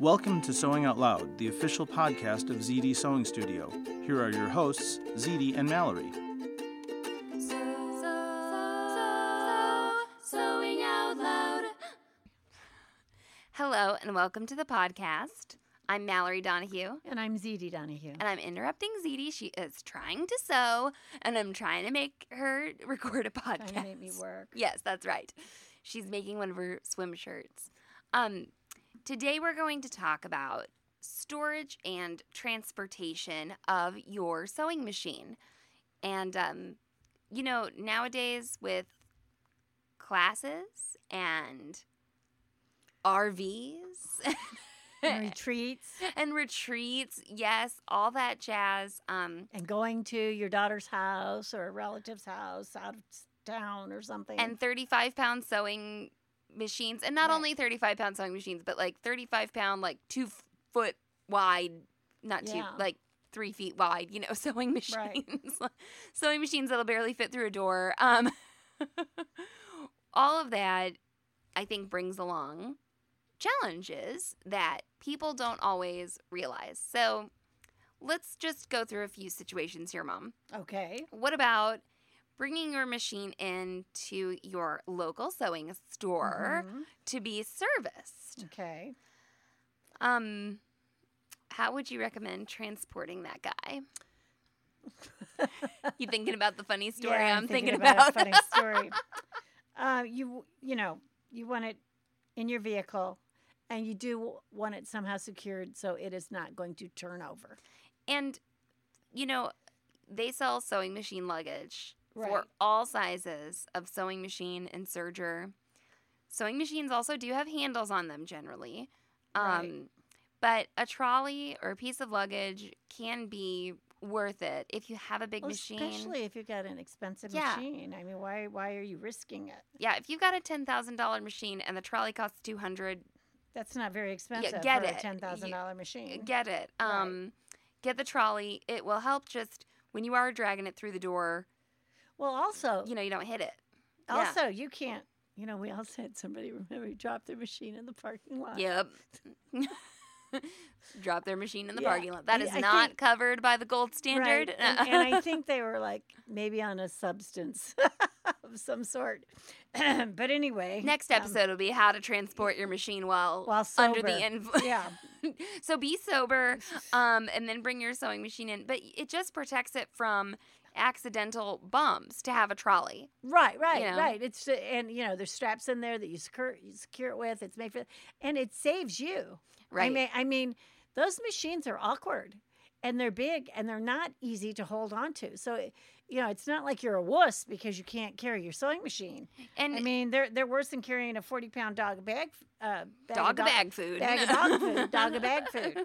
Welcome to Sewing Out Loud, the official podcast of ZD Sewing Studio. Here are your hosts, ZD and Mallory. Sewing out loud. Hello, and welcome to the podcast. I'm Mallory Donahue, And I'm ZD Donahue. and I'm interrupting ZD. She is trying to sew, and I'm trying to make her record a podcast. Trying to make me work. Yes, that's right. She's making one of her swim shirts. Um, today we're going to talk about storage and transportation of your sewing machine. And um, you know, nowadays with classes and RVs And retreats and retreats, yes, all that jazz. Um, and going to your daughter's house or a relative's house out of town or something. and 35 pound sewing machines and not Right. only 35 pound sewing machines but like 35 pound like two foot wide not two like three feet wide you know sewing machines. Sewing machines that'll barely fit through a door. Um all of that i think brings along challenges that people don't always realize. So let's just go through a few situations here mom. Okay. what about bringing your machine into your local sewing store Mhm. to be serviced? Okay. Um, how would you recommend transporting that guy? you thinking about the funny story Yeah, I'm, thinking, about. about? a funny story. uh, you you know you want it in your vehicle, and you do want it somehow secured so it is not going to turn over. and you know, they sell sewing machine luggage for all sizes of sewing machine and serger. Sewing machines also do have handles on them generally. Um, Right. But a trolley or a piece of luggage can be worth it if you have a big Well, machine. especially if you've got an expensive Yeah. machine. I mean, why why are you risking it? Yeah, if you've got a ten thousand dollar machine and the trolley costs two hundred, That's not very expensive get for it. a ten thousand dollar machine. get it. Right. Um, get the trolley. It will help just when you are dragging it through the door. Well, also, You know, you don't hit it. Yeah. Also, you can't. You know, we also had somebody remember dropped their machine in the parking lot. Yep. Drop their machine in the Yeah, parking lot. That is I- not think- covered by the gold Right, standard. And, and I think they were like maybe on a substance of some sort. but anyway, Next um, episode will be how to transport your machine while, while under the influence. yeah, so be sober, um, and then bring your sewing machine in. But it just protects it from accidental bumps to have a trolley. right, right, know. right. It's and you know there's straps in there that you secure you secure it with. It's made for, and it saves you. Right. I mean, I mean, those machines are awkward, and they're big, and they're not easy to hold on to. So. You know, it's not like you're a wuss because you can't carry your sewing machine. and I mean, they're they're worse than carrying a forty pound dog bag. Uh, bag dog a bag food. bag of dog food, dog a bag food.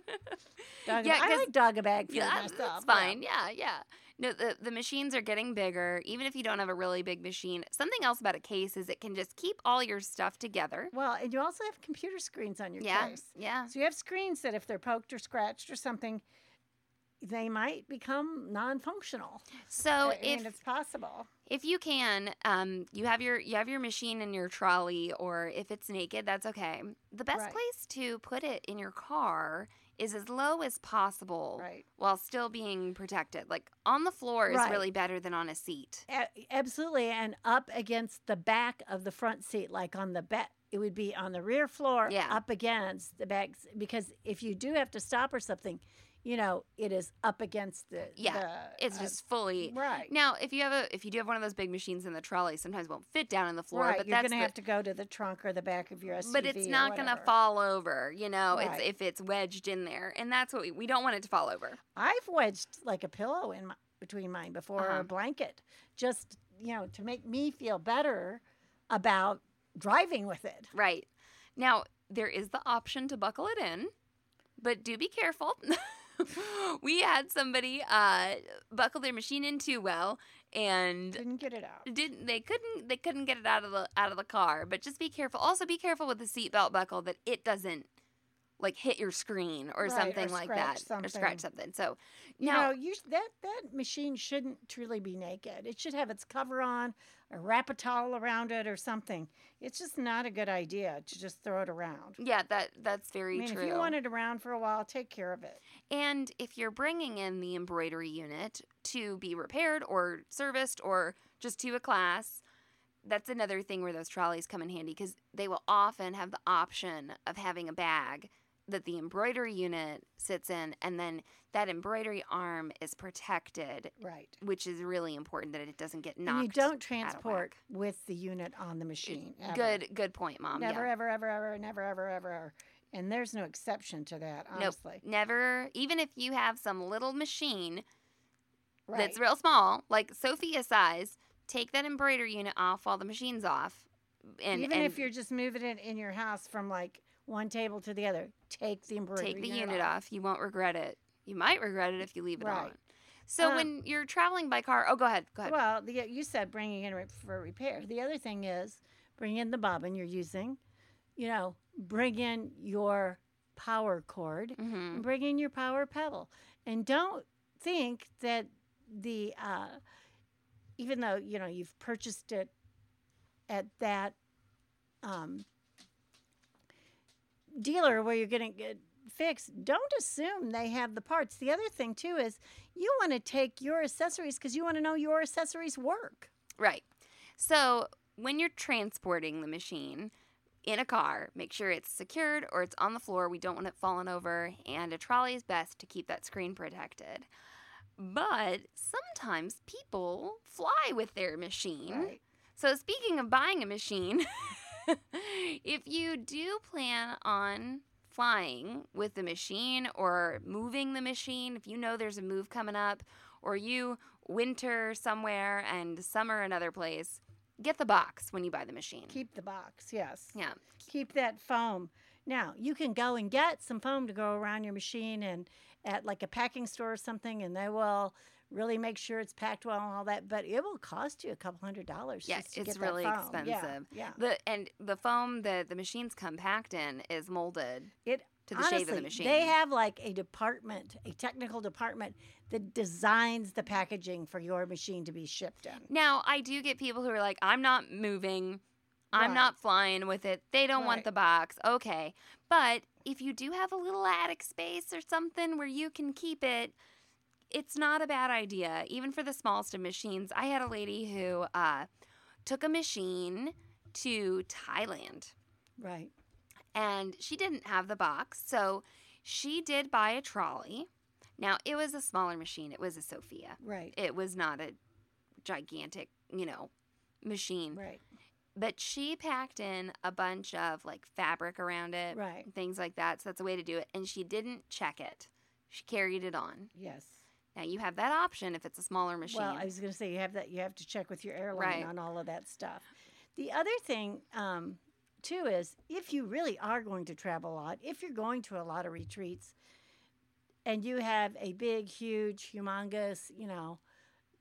Dog Yeah, I like dog a bag food Yeah, myself. that's yeah. fine. Yeah, yeah. No, the, the machines are getting bigger. Even if you don't have a really big machine, something else about a case is it can just keep all your stuff together. Well, and you also have computer screens on your Yeah, case. yeah. So you have screens that if they're poked or scratched or something, they might become non-functional. So I if mean, it's possible. if you can, um, you have your you have your machine in your trolley, or if it's naked, that's okay. The best Right. place to put it in your car is as low as possible, Right. while still being protected. Like on the floor is Right. really better than on a seat. A- absolutely, and up against the back of the front seat, like on the back it would be on the rear floor Yeah. up against the back because if you do have to stop or something, you know, it is up against the Yeah, the, It's uh, just fully. right. Now, if you have a if you do have one of those big machines in the trolley, sometimes it won't fit down on the floor. right, but you're that's gonna the, have to go to the trunk or the back of your SUV. but it's or not gonna fall over. You know, Right. it's if it's wedged in there, and that's what we, we don't want it to fall over. I've wedged like a pillow in my, between mine before or Uh-huh. a blanket, just you know, to make me feel better about driving with it. Right. Now, there is the option to buckle it in, but do be careful. we had somebody uh, buckle their machine in too well and Didn't get it out. didn't they couldn't they couldn't get it out of the out of the car. But just be careful. Also be careful with the seatbelt buckle that it doesn't like hit your screen or Right, or something like that scratch or scratch something. something. So You now know, you that that machine shouldn't truly be naked. It should have its cover on, or wrap a towel around it, or something. It's just not a good idea to just throw it around. yeah, that that's I very mean, true. if you want it around for a while, take care of it. And if you're bringing in the embroidery unit to be repaired or serviced or just to a class, that's another thing where those trolleys come in handy because they will often have the option of having a bag that the embroidery unit sits in, and then that embroidery arm is protected, Right. which is really important that it doesn't get knocked. And you don't transport with the unit on the machine. ever. Good, good point, mom. Never, yeah. ever, ever, ever, never, ever, ever, ever. And there's no exception to that, honestly. Never, even if you have some little machine Right. that's real small, like Sofia size, take that embroidery unit off while the machine's off. And Even and if you're just moving it in your house from like one table to the other, take the embroidery take the unit off. you won't regret it. You might regret it if you leave it Right. on. So Um, when you're traveling by car, oh, go ahead, go ahead. Well, the, you said bringing in for repair. The other thing is bring in the bobbin you're using. You know, bring in your power cord. hmm and Bring in your power pedal, and don't think that the uh, even though you know you've purchased it at that um, dealer where you're going to get fixed, don't assume they have the parts. The other thing too is you want to take your accessories because you want to know your accessories work. Right. So when you're transporting the machine in a car, make sure it's secured or it's on the floor. We don't want it falling over, and a trolley is best to keep that screen protected. But sometimes people fly with their machine. Right. So, speaking of buying a machine, if you do plan on flying with the machine or moving the machine, if you know there's a move coming up, or you winter somewhere and summer another place, get the box when you buy the machine. Keep the box, yes. yeah. Keep that foam. Now, you can go and get some foam to go around your machine and at like a packing store or something, and they will really make sure it's packed well and all that, but it will cost you a couple hundred dollars. Yeah, it's get that really foam. Yeah, expensive. Yeah. The and the foam that the machines come packed in is molded It to the honestly, shape of the machine. They have like a department, a technical department that designs the packaging for your machine to be shipped in. Now, I do get people who are like, I'm not moving. I'm Right. not flying with it. They don't want the box. Okay. But if you do have a little attic space or something where you can keep it, it's not a bad idea, even for the smallest of machines. I had a lady who uh, took a machine to Thailand Right. and she didn't have the box. So she did buy a trolley. Now, it was a smaller machine, it was a Sofia. Right. It was not a gigantic, you know, machine. Right. But she packed in a bunch of like fabric around it, Right. things like that. So that's a way to do it. And she didn't check it. She carried it on. Yes. Now you have that option if it's a smaller machine. Well, I was going to say you have that. You have to check with your airline Right. on all of that stuff. The other thing, um, too, is if you really are going to travel a lot, if you're going to a lot of retreats, and you have a big, huge, humongous, you know,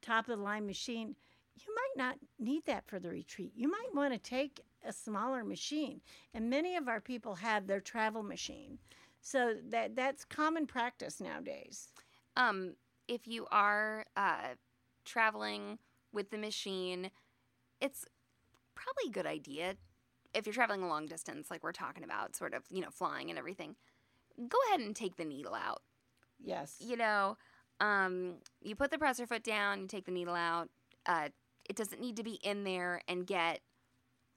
top of the line machine, you might not need that for the retreat. You might want to take a smaller machine, and many of our people have their travel machine, so that that's common practice nowadays. um, if you are uh, traveling with the machine, it's probably a good idea if you're traveling a long distance, like we're talking about, sort of, you know, flying and everything. Go ahead and take the needle out. Yes. you know, um, you put the presser foot down, you take the needle out. Uh, it doesn't need to be in there and get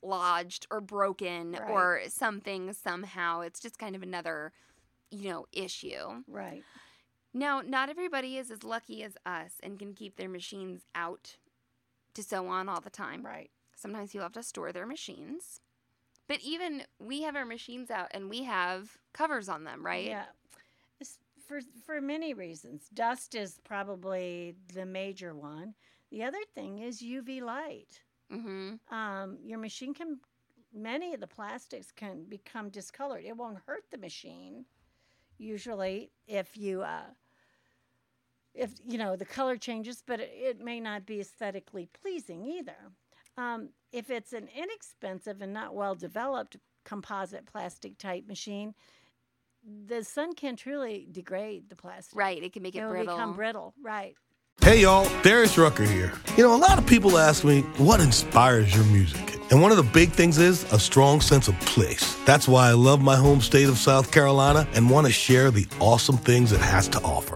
lodged or broken Right. or something somehow. It's just kind of another, you know, issue. Right. Now, not everybody is as lucky as us and can keep their machines out to sew on all the time. Right. Sometimes people have to store their machines. But even we have our machines out and we have covers on them, right? Yeah. It's for for many reasons. Dust is probably the major one. The other thing is UV light. Mm-hmm. Um, your machine can many of the plastics can become discolored. It won't hurt the machine usually if you uh, if you know the color changes, but it, it may not be aesthetically pleasing either. Um, if it's an inexpensive and not well developed composite plastic type machine, the sun can truly degrade the plastic. Right. It can make it, It will brittle. become brittle. Right. Hey y'all, Darius Rucker here. You know, a lot of people ask me, what inspires your music? And one of the big things is a strong sense of place. That's why I love my home state of South Carolina and want to share the awesome things it has to offer.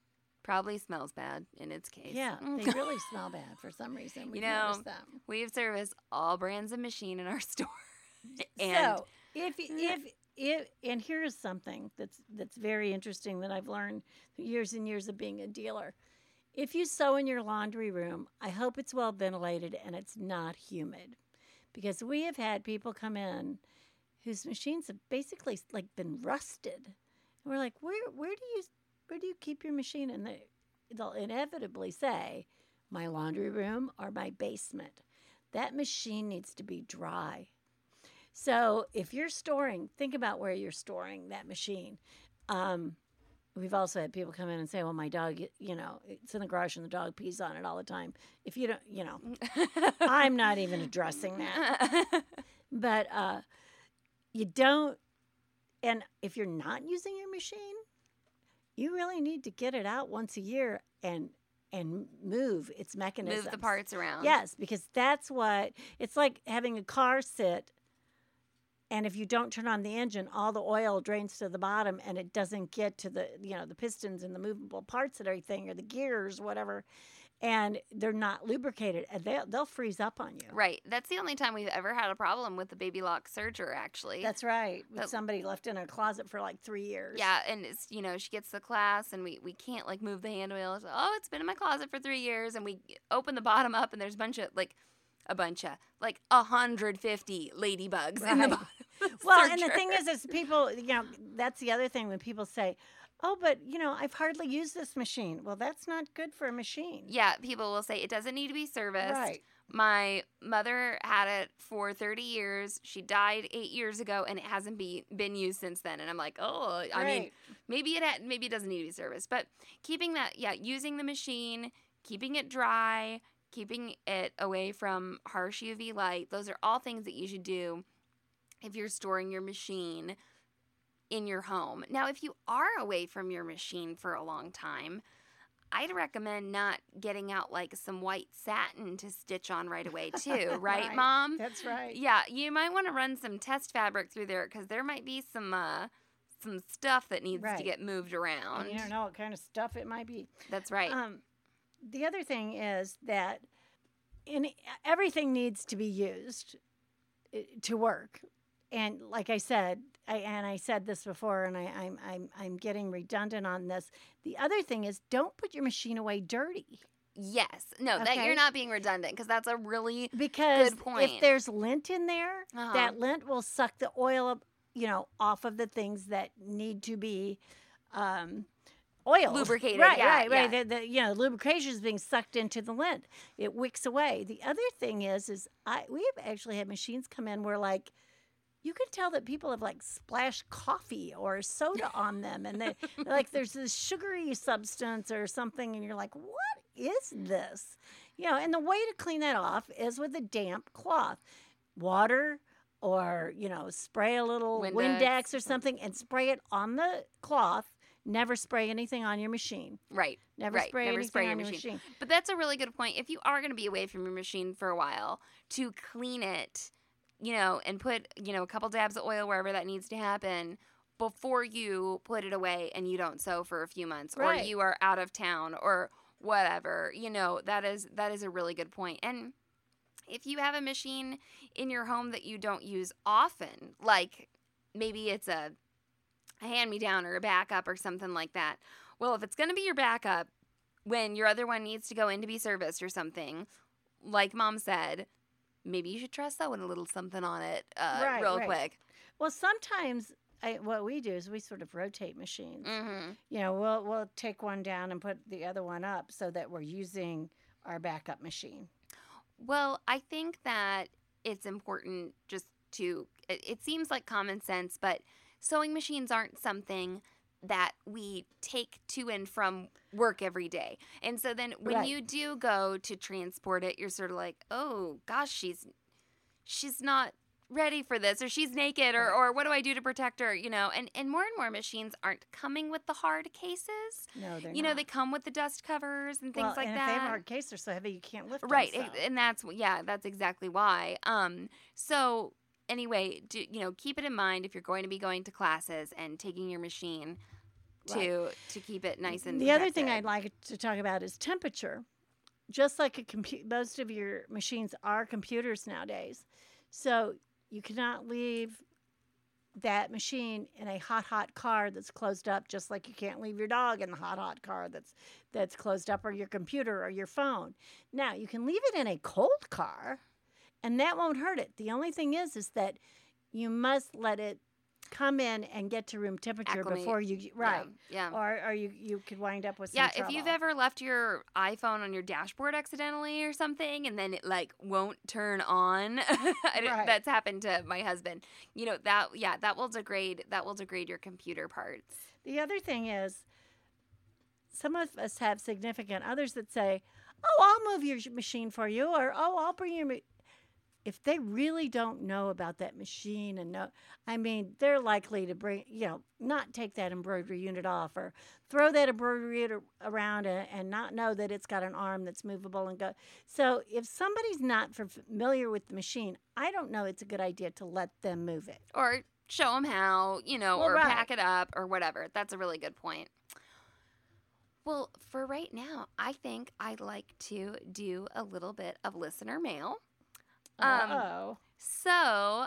probably smells bad in its case. Yeah, mm. they really smell bad for some reason. We've You know, we have serviced all brands of machine in our store. and so if if if and here's something that's that's very interesting that I've learned through years and years of being a dealer. If you sew in your laundry room, I hope it's well ventilated and it's not humid, because we have had people come in whose machines have basically like been rusted. And we're like, where where do you where do you keep your machine? And they they'll inevitably say, my laundry room or my basement. That machine needs to be dry. So if you're storing, think about where you're storing that machine. Um, we've also had people come in and say, "Well, my dog, you know, it's in the garage and the dog pees on it all the time." If you don't, you know, I'm not even addressing that. But uh, you don't, and if you're not using your machine, you really need to get it out once a year and and move its mechanisms. move the parts around. Yes, because that's what it's like having a car sit. And if you don't turn on the engine, all the oil drains to the bottom, and it doesn't get to the you know the pistons and the movable parts and everything, or the gears, whatever, and they're not lubricated, and they'll they'll freeze up on you. Right. That's the only time we've ever had a problem with the baby lock serger, actually. That's right. With That- somebody left in a closet for like three years. Yeah, and it's you know she gets the class and we we can't like move the hand wheel. It's, oh, it's been in my closet for three years, and we open the bottom up and there's a bunch of like a bunch of like a hundred fifty ladybugs in the bottom. Well, and the thing is, is people, you know, that's the other thing when people say, "Oh, but you know, I've hardly used this machine." Well, that's not good for a machine. yeah, people will say it doesn't need to be serviced. Right. My mother had it for 30 years. She died eight years ago, and it hasn't be, been used since then. And I'm like, oh, I mean, maybe it had, maybe it doesn't need to be serviced, but keeping that, yeah, using the machine, keeping it dry, keeping it away from harsh UV light. Those are all things that you should do if you're storing your machine in your home. Now, if you are away from your machine for a long time, I'd recommend not getting out like some white satin to stitch on right away, too, right, Mom? That's right. Yeah, you might want to run some test fabric through there because there might be some uh, some stuff that needs to get moved around. And you don't know what kind of stuff it might be. That's right. Um, the other thing is that in everything needs to be used uh, to work, and like I said, I, and I said this before, and I, I'm I'm I'm getting redundant on this. The other thing is, don't put your machine away dirty yes, no, that you're not being redundant because that's a really because point. if there's lint in there, Uh-huh. that lint will suck the oil, up, you know, off of the things that need to be um, oil Lubricated, Right, yeah, right, right. yeah. The, the you know lubrication is being sucked into the lint. It wicks away. The other thing is, is I we have actually had machines come in where like you can tell that people have like splashed coffee or soda on them, and they like there's this sugary substance or something, and you're like, what is this? You know, and the way to clean that off is with a damp cloth, water. Or you know, spray a little Windex. Windex or something, and spray it on the cloth. Never spray anything on your machine. Right. Never right. spray Never anything spray on your your machine. machine. But that's a really good point. If you are going to be away from your machine for a while, to clean it, you know, and put, you know, a couple dabs of oil wherever that needs to happen before you put it away and you don't sew for a few months or you are out of town or whatever. You know, that is that is a really good point. And if you have a machine in your home that you don't use often, like maybe it's a, a hand me down or a backup or something like that. Well, if it's going to be your backup when your other one needs to go in to be serviced or something, like mom said, maybe you should try sewing a little something on it uh, Right, real right. quick. Well, sometimes I, what we do is we sort of rotate machines. hmm You know, we'll we'll take one down and put the other one up so that we're using our backup machine. Well, I think that it's important just to, it, it seems like common sense, but sewing machines aren't something that we take to and from work every day. And so then when Right. you do go to transport it, you're sort of like, "Oh, gosh, she's she's not ready for this or she's naked or, or what do I do to protect her, you know?" And and more and more machines aren't coming with the hard cases. No, they're you know, not. they come with the dust covers and things well, like and that. if they have a hard case, they're so heavy you can't lift right them. ex- so. and that's yeah that's exactly why um so anyway do you know keep it in mind if you're going to be going to classes and taking your machine to to keep it nice and the other thing. I'd like to talk about is temperature. Just like a compu- most of your machines are computers nowadays, so you cannot leave that machine in a hot, hot car that's closed up. Just like you can't leave your dog in the hot, hot car that's that's closed up, or your computer or your phone. Now you can leave it in a cold car, and that won't hurt it. The only thing is, is that you must let it come in and get to room temperature Acclimate. before you right yeah, yeah. or, or you, you could wind up with yeah, if you've ever left your iPhone on your dashboard accidentally or something, and then it like won't turn on, Right. that's happened to my husband. You know that, yeah, that will degrade that will degrade your computer parts. The other thing is, some of us have significant others that say, "Oh, I'll move your machine for you," or "Oh, I'll bring your." If they really don't know about that machine and know, I mean, they're likely to bring, you know, not take that embroidery unit off or throw that embroidery unit around and, and not know that it's got an arm that's movable and go. So if somebody's not familiar with the machine, I don't know it's a good idea to let them move it. or show them how, you know, Well, or right. pack it up or whatever. That's a really good point. Well, for right now, I think I'd like to do a little bit of listener mail. Um, oh. So,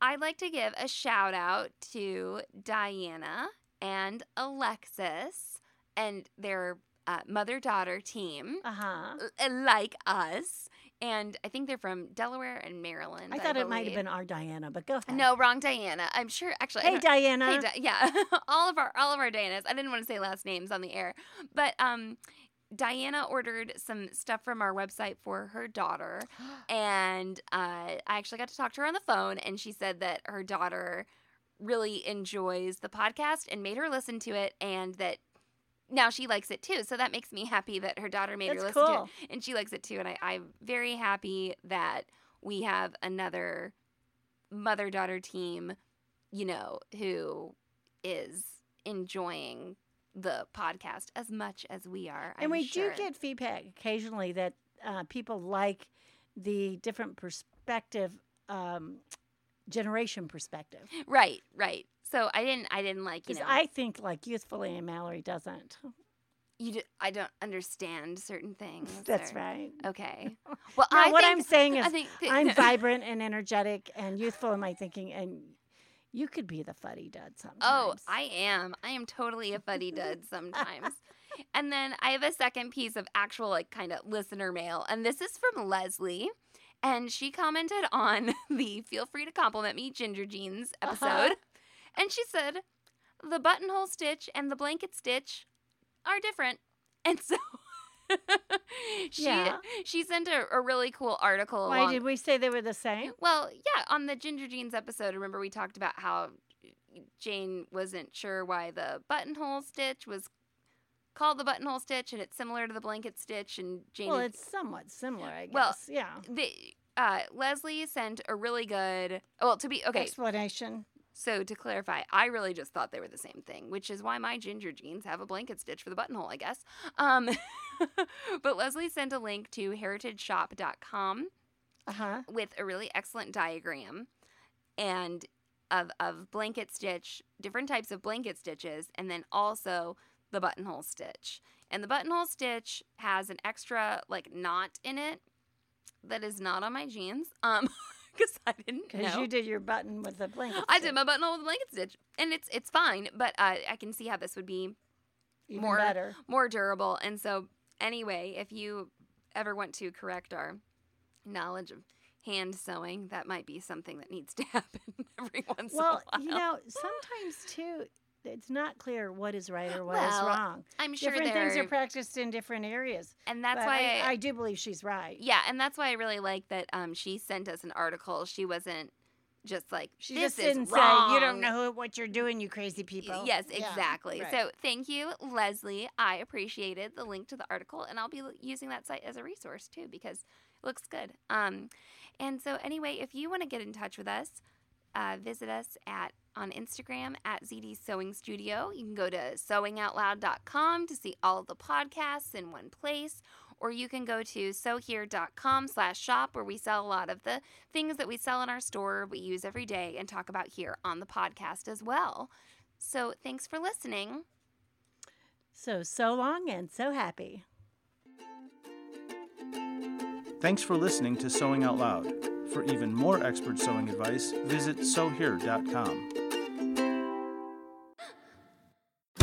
I'd like to give a shout out to Diana and Alexis and their uh, mother daughter team, Uh huh. uh, like us. And I think they're from Delaware and Maryland. I thought it might have been our Diana, but go ahead. No, wrong Diana. I'm sure. Actually, Hey, Diana. Hey, Di- yeah, all of our all of our Dianas. I didn't want to say last names on the air, but um, Diana ordered some stuff from our website for her daughter, and uh, I actually got to talk to her on the phone, and she said that her daughter really enjoys the podcast and made her listen to it, and that now she likes it too. So that makes me happy that her daughter made her That's listen to it, and she likes it too. And I, I'm very happy that we have another mother daughter team, you know, who is enjoying the podcast as much as we are. and I'm we sure. do get feedback occasionally that uh, people like the different perspective, um, generation perspective. right, right. So I didn't, I didn't like, you Because know, I think like youthfully and Mallory doesn't. you, do, I don't understand certain things. That's or- right. Okay. Well, No, I what think, I'm saying is I think I'm vibrant and energetic and youthful in my thinking, and you could be the fuddy dud sometimes. Oh, I am. I am totally a fuddy dud sometimes. and then I have a second piece of actual, like, kind of listener mail. And this is from Leslie. And she commented on the Feel Free to Compliment Me Ginger Jeans episode. Uh-huh. And she said, The buttonhole stitch and the blanket stitch are different. And so she Yeah. she sent a, a really cool article Why along- did we say they were the same? well, yeah, on the Ginger Jeans episode, remember we talked about how Jane wasn't sure why the buttonhole stitch was called the buttonhole stitch and it's similar to the blanket stitch and Jane Well, it's somewhat similar, I guess. Well, yeah. the uh, Leslie sent a really good well to be okay Explanation. so to clarify I really just thought they were the same thing which is why my ginger jeans have a blanket stitch for the buttonhole I guess um but Leslie sent a link to heritageshop.com Uh huh. with a really excellent diagram and of of blanket stitch, different types of blanket stitches, and then also the buttonhole stitch. And the buttonhole stitch has an extra like knot in it that is not on my jeans. Um because I didn't Because you did your button with the blanket. I did my buttonhole with a blanket stitch, and it's it's fine. But uh, I can see how this would be Even more- better. more durable. And so, anyway, if you ever want to correct our knowledge of hand sewing, that might be something that needs to happen every once Well, in a while. Well, you know, sometimes too, it's not clear what is right or what is Well, wrong. I'm sure different things are practiced in different areas. and that's why I, I do believe she's right. yeah, and that's why I really like that. Um, she sent us an article. She wasn't just like She this just is didn't wrong. say you don't know what you're doing, you crazy people. Yes, Yeah, exactly. right. So thank you, Leslie. I appreciated the link to the article, and I'll be using that site as a resource too because it looks good. Um, and so anyway, if you want to get in touch with us, uh, visit us at on Instagram at ZD Sewing Studio. You can go to sewingoutloud.com to see all of the podcasts in one place. Or you can go to sewhere.com slash shop where we sell a lot of the things that we sell in our store, we use every day, and talk about here on the podcast as well. So thanks for listening. So, so long and so happy. Thanks for listening to Sewing Out Loud. For even more expert sewing advice, visit sewhere.com.